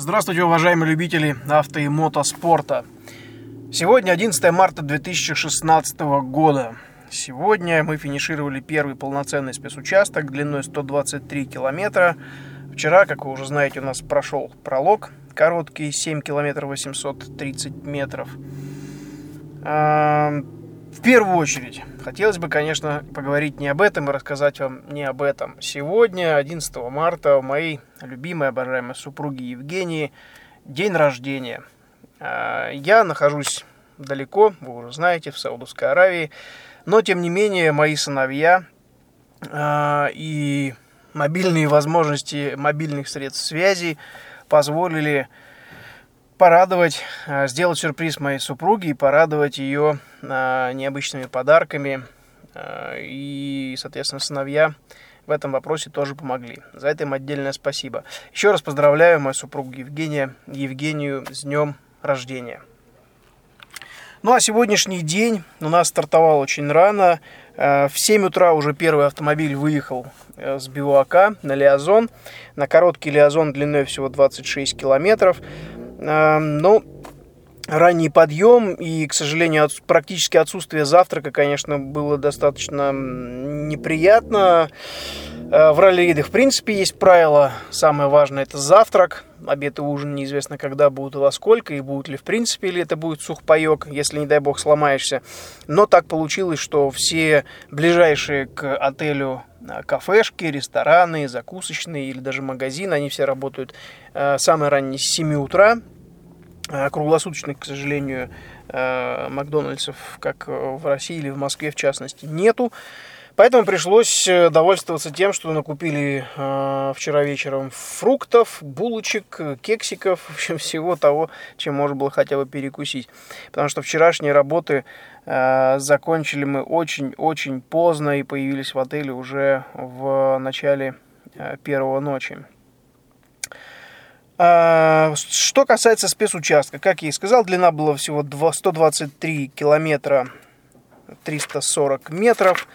Здравствуйте, уважаемые любители авто и мотоспорта. Сегодня 11 марта 2016 года. Сегодня мы финишировали первый полноценный спецучасток длиной 123 километра. Вчера, как вы уже знаете, у нас прошел пролог короткий 7 километров 830 метров. В первую очередь, хотелось бы, конечно, поговорить не об этом и рассказать вам не об этом. Сегодня, 11 марта, у моей любимой, обожаемой супруги Евгении день рождения. А, я нахожусь далеко, вы уже знаете, в Саудовской Аравии, но, тем не менее, мои сыновья а, и мобильные возможности мобильных средств связи позволили порадовать, э, сделать сюрприз моей супруге и порадовать ее э, необычными подарками. Э, и, соответственно, сыновья в этом вопросе тоже помогли. За это им отдельное спасибо. Еще раз поздравляю мою супругу Евгения, Евгению с днем рождения. Ну а сегодняшний день у нас стартовал очень рано. В 7 утра уже первый автомобиль выехал с Бивуака на Лиазон. На короткий Лиазон длиной всего 26 километров. Ну, ранний подъем и, к сожалению, практически отсутствие завтрака, конечно, было достаточно неприятно. Э, в ралли-рейдах, в принципе, есть правило. Самое важное – это завтрак. Обед и ужин неизвестно, когда будут и во сколько, и будут ли в принципе, или это будет сухпайок, если, не дай бог, сломаешься. Но так получилось, что все ближайшие к отелю кафешки, рестораны, закусочные или даже магазины, они все работают э, самое раннее с 7 утра. Э, круглосуточных, к сожалению, э, Макдональдсов, как в России или в Москве, в частности, нету. Поэтому пришлось э, довольствоваться тем, что накупили э, вчера вечером фруктов, булочек, кексиков, в общем, всего того, чем можно было хотя бы перекусить. Потому что вчерашние работы э, закончили мы очень-очень поздно и появились в отеле уже в начале э, первого ночи. А, что касается спецучастка, как я и сказал, длина была всего 123 километра 340 метров.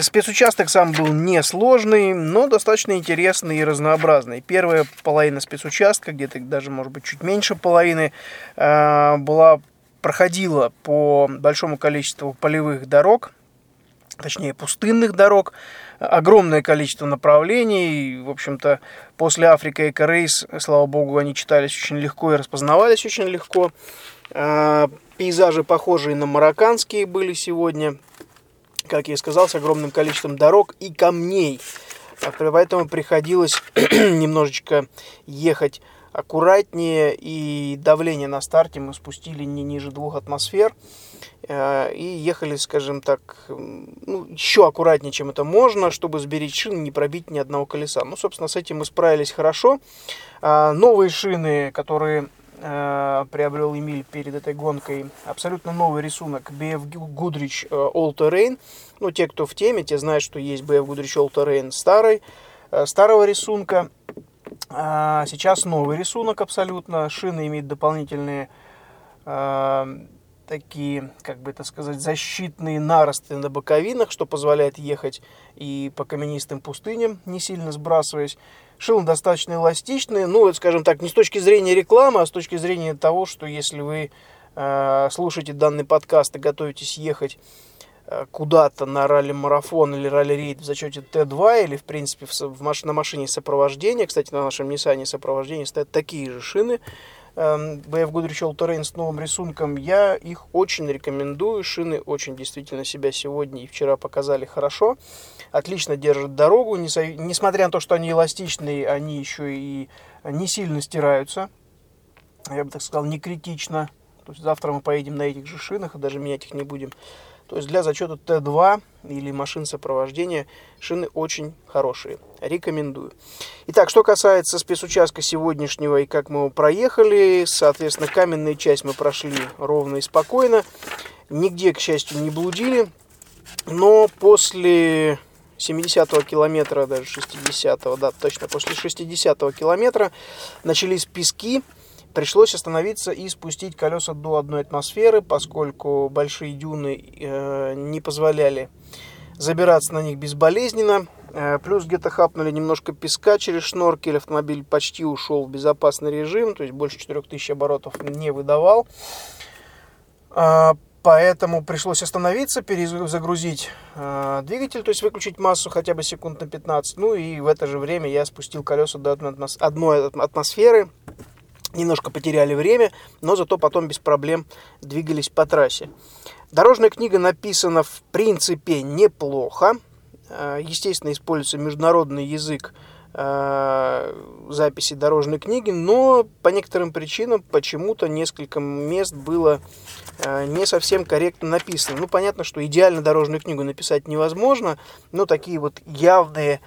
Спецучасток сам был несложный, но достаточно интересный и разнообразный. Первая половина спецучастка, где-то даже, может быть, чуть меньше половины, а, была, проходила по большому количеству полевых дорог, точнее пустынных дорог, огромное количество направлений. В общем-то, после Африка и Корейс, слава богу, они читались очень легко и распознавались очень легко. А, пейзажи, похожие на марокканские, были сегодня как я и сказал, с огромным количеством дорог и камней. Поэтому приходилось немножечко ехать аккуратнее, и давление на старте мы спустили не ниже двух атмосфер. Э, и ехали, скажем так, ну, еще аккуратнее, чем это можно, чтобы сберечь шины, не пробить ни одного колеса. Ну, собственно, с этим мы справились хорошо. А, новые шины, которые э, приобрел Эмиль перед этой гонкой абсолютно новый рисунок BF Goodrich э, All Terrain. Ну, те, кто в теме, те знают, что есть BF Goodrich All Terrain старый, э, старого рисунка. А сейчас новый рисунок абсолютно. Шины имеют дополнительные такие, как бы это сказать, защитные наросты на боковинах, что позволяет ехать и по каменистым пустыням, не сильно сбрасываясь. Шило достаточно эластичные, ну, скажем так, не с точки зрения рекламы, а с точки зрения того, что если вы э, слушаете данный подкаст и готовитесь ехать э, куда-то на ралли-марафон или ралли-рейд в зачете Т2 или, в принципе, в, в, на машине сопровождения, кстати, на нашем Nissan сопровождения стоят такие же шины, BF Goodrich Terrain с новым рисунком, я их очень рекомендую. Шины очень действительно себя сегодня и вчера показали хорошо. Отлично держат дорогу, несмотря на то, что они эластичные, они еще и не сильно стираются. Я бы так сказал, не критично. То есть завтра мы поедем на этих же шинах, и даже менять их не будем. То есть для зачета Т2 или машин сопровождения шины очень хорошие. Рекомендую. Итак, что касается спецучастка сегодняшнего и как мы его проехали, соответственно, каменную часть мы прошли ровно и спокойно. Нигде, к счастью, не блудили. Но после 70-го километра, даже 60-го, да, точно, после 60-го километра начались пески, Пришлось остановиться и спустить колеса до одной атмосферы, поскольку большие дюны э, не позволяли забираться на них безболезненно. Э, плюс где-то хапнули немножко песка через шноркель, автомобиль почти ушел в безопасный режим, то есть больше 4000 оборотов не выдавал. А, поэтому пришлось остановиться, перезагрузить э, двигатель, то есть выключить массу хотя бы секунд на 15. Ну и в это же время я спустил колеса до одной атмосферы. Немножко потеряли время, но зато потом без проблем двигались по трассе. Дорожная книга написана в принципе неплохо. Э, естественно, используется международный язык э, записи дорожной книги, но по некоторым причинам почему-то несколько мест было э, не совсем корректно написано. Ну, понятно, что идеально дорожную книгу написать невозможно, но такие вот явные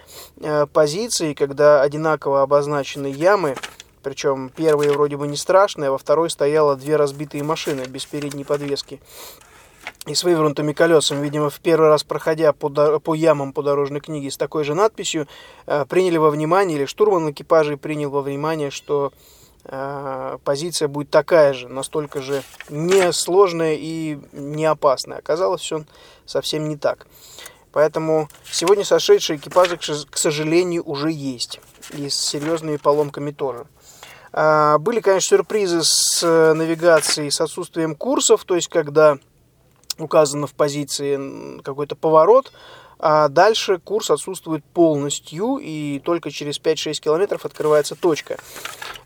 позиции, когда одинаково обозначены ямы, причем первые вроде бы не страшные, а во второй стояло две разбитые машины без передней подвески и с вывернутыми колесами, видимо, в первый раз проходя по, по ямам по дорожной книге с такой же надписью, э, приняли во внимание, или штурман экипажей принял во внимание, что э, позиция будет такая же, настолько же несложная и не опасная. Оказалось, все совсем не так. Поэтому сегодня сошедшие экипажи, к сожалению, уже есть. И с серьезными поломками тоже. А, были, конечно, сюрпризы с э, навигацией, с отсутствием курсов, то есть когда указано в позиции какой-то поворот, а дальше курс отсутствует полностью, и только через 5-6 километров открывается точка.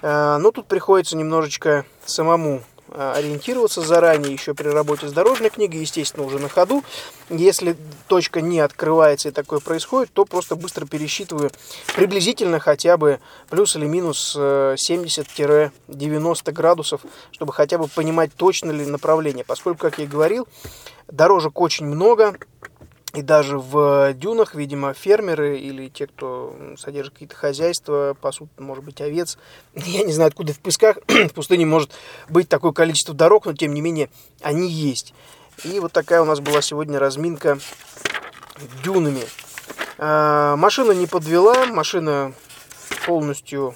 Э, но тут приходится немножечко самому ориентироваться заранее, еще при работе с дорожной книгой, естественно, уже на ходу. Если точка не открывается и такое происходит, то просто быстро пересчитываю приблизительно хотя бы плюс или минус 70-90 э, градусов, чтобы хотя бы понимать точно ли направление. Поскольку, как я и говорил, дорожек очень много, и даже в дюнах, видимо, фермеры или те, кто содержит какие-то хозяйства, пасут, может быть, овец. Я не знаю, откуда в песках, в пустыне может быть такое количество дорог, но тем не менее они есть. И вот такая у нас была сегодня разминка дюнами. А, машина не подвела, машина полностью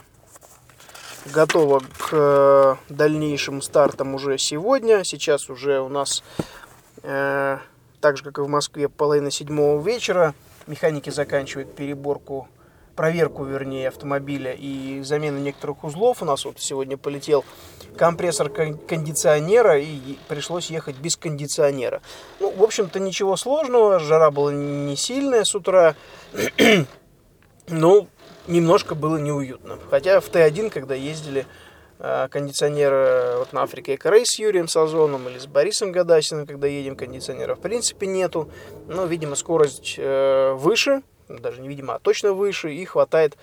готова к э, дальнейшим стартам уже сегодня. Сейчас уже у нас, э, так же как и в Москве, половина седьмого вечера. Механики заканчивают переборку проверку, вернее, автомобиля и замену некоторых узлов. У нас вот сегодня полетел компрессор кондиционера и пришлось ехать без кондиционера. Ну, в общем-то, ничего сложного, жара была не сильная с утра, но немножко было неуютно. Хотя в Т1, когда ездили, кондиционера вот на Африке Экорей с Юрием Сазоном или с Борисом Гадасиным, когда едем, кондиционера в принципе нету. Но, видимо, скорость э, выше, даже невидимо, а точно выше, и хватает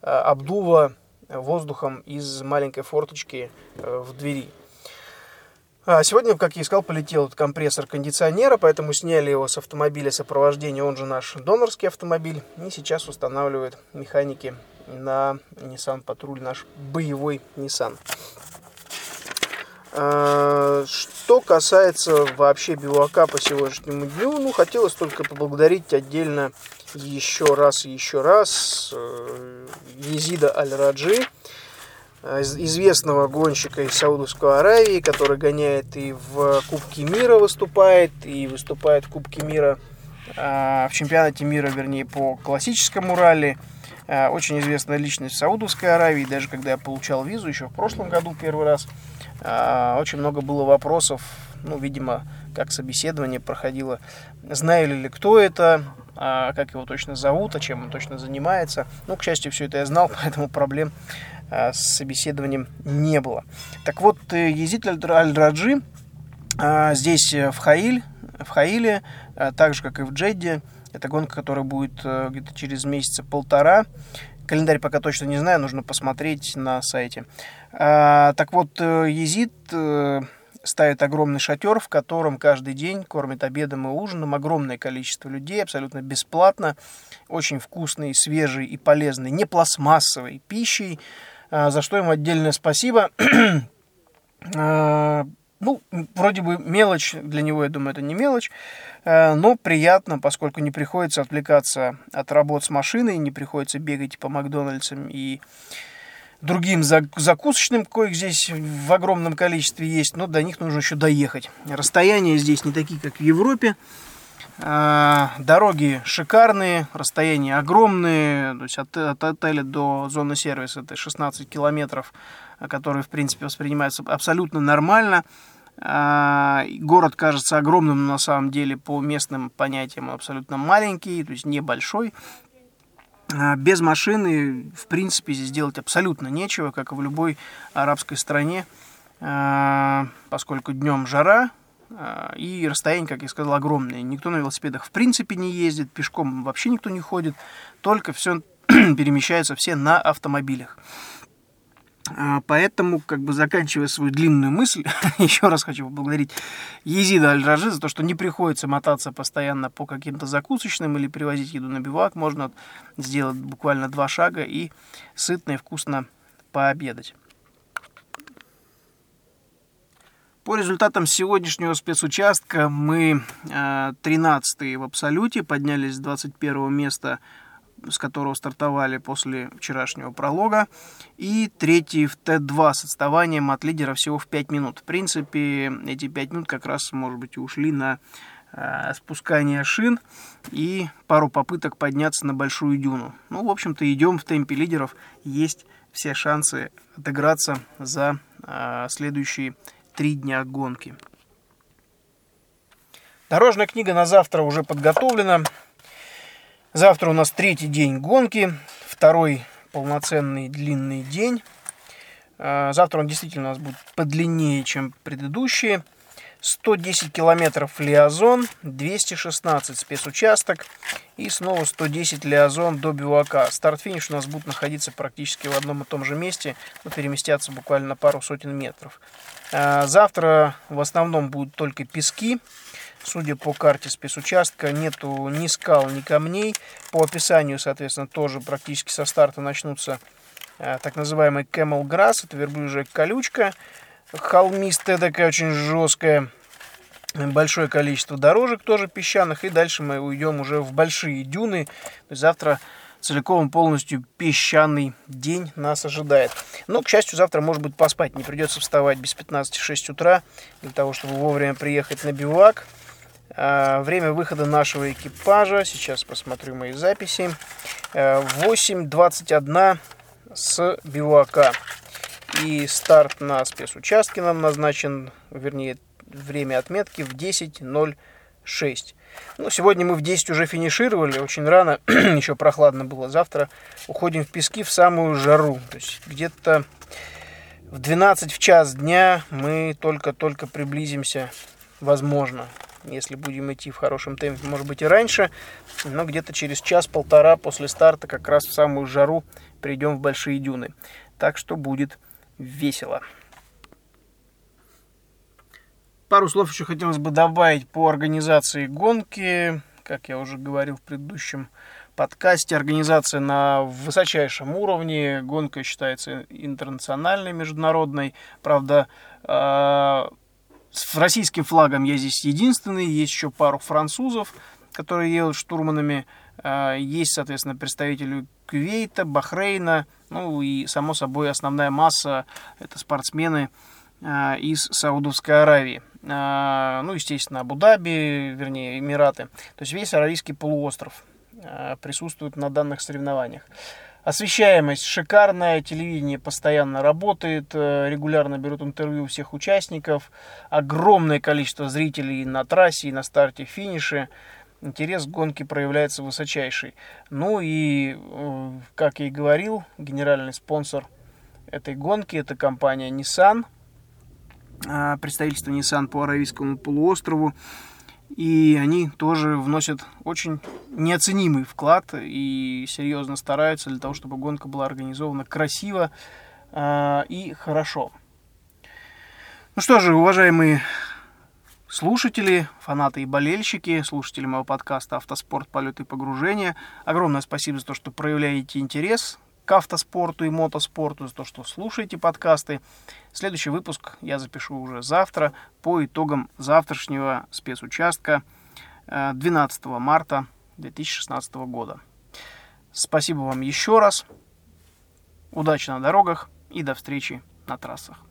э, обдува воздухом из маленькой форточки э, в двери. А сегодня, как я искал, полетел этот компрессор кондиционера, поэтому сняли его с автомобиля сопровождения, он же наш донорский автомобиль, и сейчас устанавливают механики на Nissan Patrol, наш боевой Nissan. А, что касается вообще бивака по сегодняшнему дню, ну, хотелось только поблагодарить отдельно еще раз и еще раз э, Езида Аль-Раджи, э, известного гонщика из Саудовской Аравии, который гоняет и в Кубке мира выступает, и выступает в Кубке мира, а, в чемпионате мира, вернее, по классическому ралли. Э, очень известная личность в Саудовской Аравии, даже когда я получал визу еще в прошлом году первый раз, очень много было вопросов, ну, видимо, как собеседование проходило, знаю ли кто это, а, как его точно зовут, а чем он точно занимается. Ну, к счастью, все это я знал, поэтому проблем а, с собеседованием не было. Так вот, э, Езид Аль-Раджи здесь э, в Хаиль, в Хаиле, так же, как и в Джедде. Это гонка, которая будет э, где-то через месяца полтора. Календарь пока точно не знаю, нужно посмотреть на сайте. Так вот, Езид ставит огромный шатер, в котором каждый день кормят обедом и ужином огромное количество людей, абсолютно бесплатно, очень вкусной, свежей и полезной, не пластмассовой пищей, а, за что им отдельное спасибо. Ну, вроде бы мелочь, для него, я думаю, это не мелочь, а, но приятно, поскольку не приходится отвлекаться от работ с машиной, не приходится бегать по Макдональдсам и другим закусочным, коих здесь в огромном количестве есть, но до них нужно еще доехать. Расстояния здесь не такие, как в Европе. Э, дороги шикарные, расстояния огромные, то есть от, от отеля до зоны сервиса это 16 километров, которые, в принципе, воспринимаются абсолютно нормально. Э, город кажется огромным, но на самом деле по местным понятиям абсолютно маленький, то есть небольшой. Э, без машины, в принципе, здесь делать абсолютно нечего, как и в любой арабской стране, поскольку днем жара, а, и расстояние, как я сказал, огромное. Никто на велосипедах в принципе не ездит, пешком вообще никто не ходит, только все перемещаются все на автомобилях. А, поэтому, как бы заканчивая свою длинную мысль, еще раз хочу поблагодарить Езида Аль-Раджи за то, что не приходится мотаться постоянно по каким-то закусочным или привозить еду на бивак. Можно сделать буквально два шага и сытно и вкусно пообедать. По результатам сегодняшнего спецучастка мы 13 э, в абсолюте, поднялись с 21 места, с которого стартовали после вчерашнего пролога, и третий в Т2 с отставанием от лидера всего в 5 минут. В принципе, эти 5 минут как раз, может быть, ушли на э, спускание шин и пару попыток подняться на большую дюну. Ну, в общем-то, идем в темпе лидеров, есть все шансы отыграться за э, следующие три дня гонки. Дорожная книга на завтра уже подготовлена. Завтра у нас третий день гонки, второй полноценный длинный день. А, завтра он действительно у нас будет подлиннее, чем предыдущие. 110 километров Лиазон, 216 спецучасток и снова 110 Лиазон до Бивака. Старт-финиш у нас будут находиться практически в одном и том же месте, но переместятся буквально пару сотен метров. А, завтра в основном будут только пески. Судя по карте спецучастка, нету ни скал, ни камней. По описанию, соответственно, тоже практически со старта начнутся а, так называемый camel grass, это верблюжья колючка, холмистая такая, очень жесткая. Большое количество дорожек тоже песчаных. И дальше мы уйдем уже в большие дюны. завтра целиком полностью песчаный день нас ожидает. Но, к счастью, завтра, может быть, поспать. Не придется вставать без 15-6 утра для того, чтобы вовремя приехать на бивак. А, время выхода нашего экипажа, сейчас посмотрю мои записи, 8.21 а, с бивака. И старт на спецучастке нам назначен, вернее, время отметки в 10.06. Ну, сегодня мы в 10 уже финишировали, очень рано, еще прохладно было. Завтра уходим в пески в самую жару. То есть где-то в 12 в час дня мы только-только приблизимся, возможно, если будем идти в хорошем темпе, может быть и раньше, но где-то через час-полтора после старта как раз в самую жару придем в большие дюны. Так что будет весело. Пару слов еще хотелось бы добавить по организации гонки. Как я уже говорил в предыдущем подкасте, организация на высочайшем уровне. Гонка считается интернациональной, международной. Правда, э, с российским флагом я здесь единственный. Есть еще пару французов, которые едут штурманами. Э, есть, соответственно, представители Кувейта, Бахрейна. Ну и, само собой, основная масса – это спортсмены э, из Саудовской Аравии. А, ну, естественно, Абу-Даби, вернее, Эмираты. То есть весь Аравийский полуостров присутствует на данных соревнованиях. Освещаемость шикарная, телевидение постоянно работает, э, регулярно берут интервью всех участников, огромное количество зрителей на трассе и на старте финише. Интерес к гонке проявляется высочайший. Ну и, э, как я и говорил, генеральный спонсор этой гонки это компания Nissan – а, представительство Nissan по Аравийскому полуострову. И они тоже вносят очень неоценимый вклад и серьезно стараются для того, чтобы гонка была организована красиво э, и хорошо. Ну что же, уважаемые слушатели, фанаты и болельщики, слушатели моего подкаста «Автоспорт. Полеты и погружения», огромное спасибо за то, что проявляете интерес к автоспорту и мотоспорту, за то, что слушаете подкасты. Следующий выпуск я запишу уже завтра по итогам завтрашнего спецучастка 12 э, марта 2016 года. Спасибо вам еще раз. Удачи на дорогах и до встречи на трассах.